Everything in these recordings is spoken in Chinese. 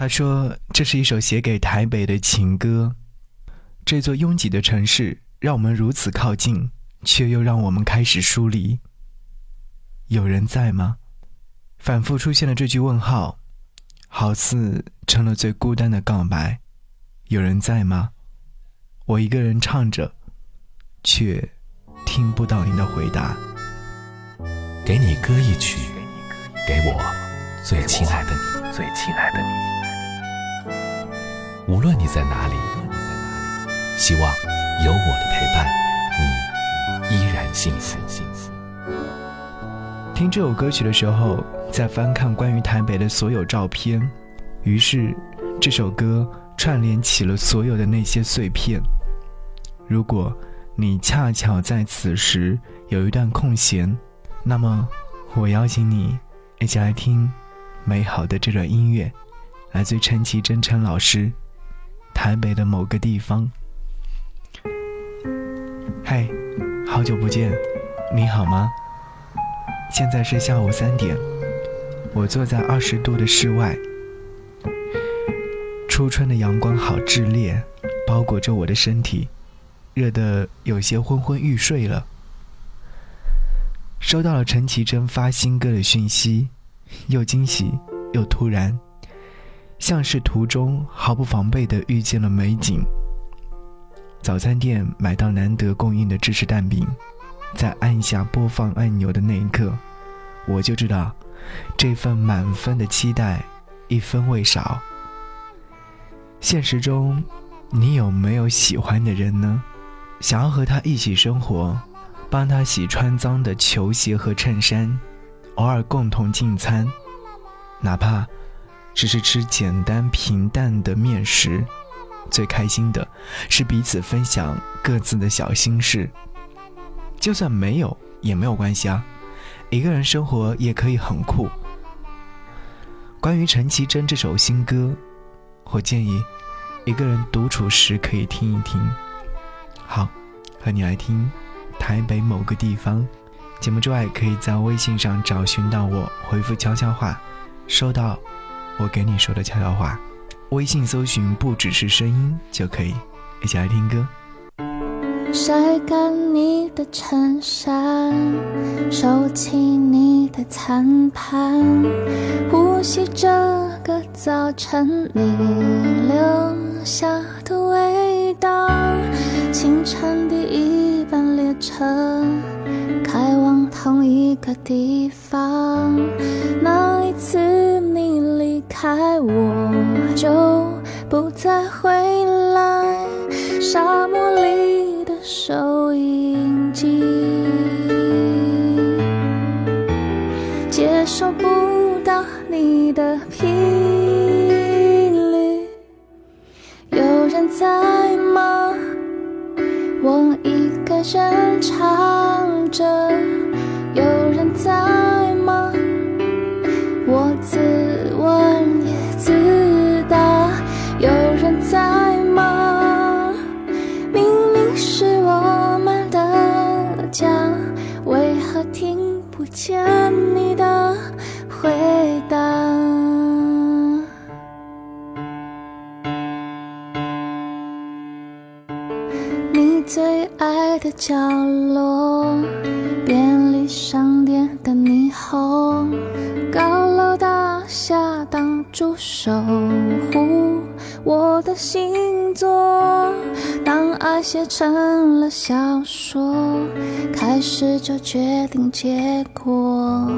他说：“这是一首写给台北的情歌。这座拥挤的城市，让我们如此靠近，却又让我们开始疏离。有人在吗？”反复出现了这句问号，好似成了最孤单的告白。有人在吗？我一个人唱着，却听不到您的回答。给你歌一曲，给我最亲爱的你，最亲爱的你。无论你在哪里，希望有我的陪伴，你依然幸福。听这首歌曲的时候。在翻看关于台北的所有照片，于是这首歌串联起了所有的那些碎片。如果你恰巧在此时有一段空闲，那么我邀请你一起来听美好的这段音乐，来自陈绮贞陈老师《台北的某个地方》。嗨，好久不见，你好吗？现在是下午三点。我坐在二十度的室外，初春的阳光好炽烈，包裹着我的身体，热得有些昏昏欲睡了。收到了陈绮贞发新歌的讯息，又惊喜又突然，像是途中毫不防备地遇见了美景。早餐店买到难得供应的芝士蛋饼，在按下播放按钮的那一刻，我就知道。这份满分的期待，一分未少。现实中，你有没有喜欢的人呢？想要和他一起生活，帮他洗穿脏的球鞋和衬衫，偶尔共同进餐，哪怕只是吃简单平淡的面食，最开心的是彼此分享各自的小心事。就算没有也没有关系啊。一个人生活也可以很酷。关于陈绮贞这首新歌，我建议一个人独处时可以听一听。好，和你来听台北某个地方。节目之外，可以在微信上找寻到我，回复悄悄话，收到我给你说的悄悄话。微信搜寻不只是声音就可以，一起来听歌。晒干你的衬衫，收起你的餐盘，呼吸这个早晨你留下的味道。清晨第一班列车开往同一个地方，离开我就不再回来，沙漠里的。收音机接收不到你的频率，有人在吗？我一个人唱着，有人在在吗？明明是我们的家，为何听不见你的回答？你最爱的角落，便利商店的霓虹，高楼。大厦挡住守护我的星座。当爱写成了小说，开始就决定结果。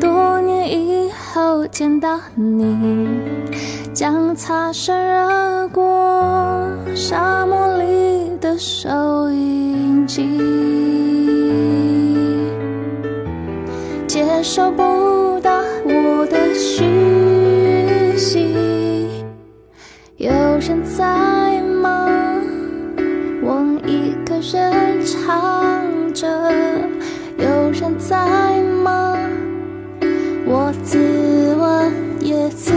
多年以后见到你，将擦身而过。沙漠里的收音机，接受不讯息，有人在吗？我一个人唱着，有人在吗？我自问也自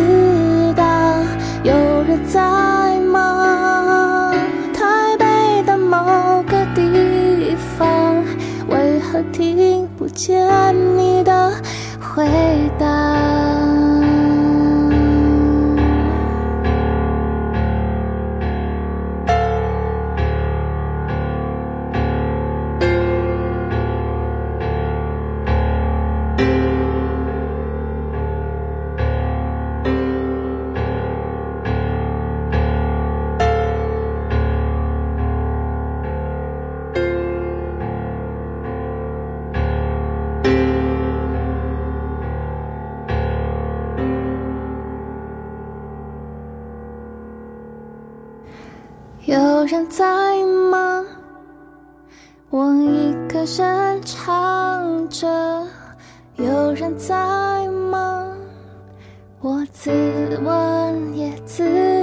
答，有人在吗？台北的某个地方，为何听不见有人在吗？我一个人唱着。有人在吗？我自问也自。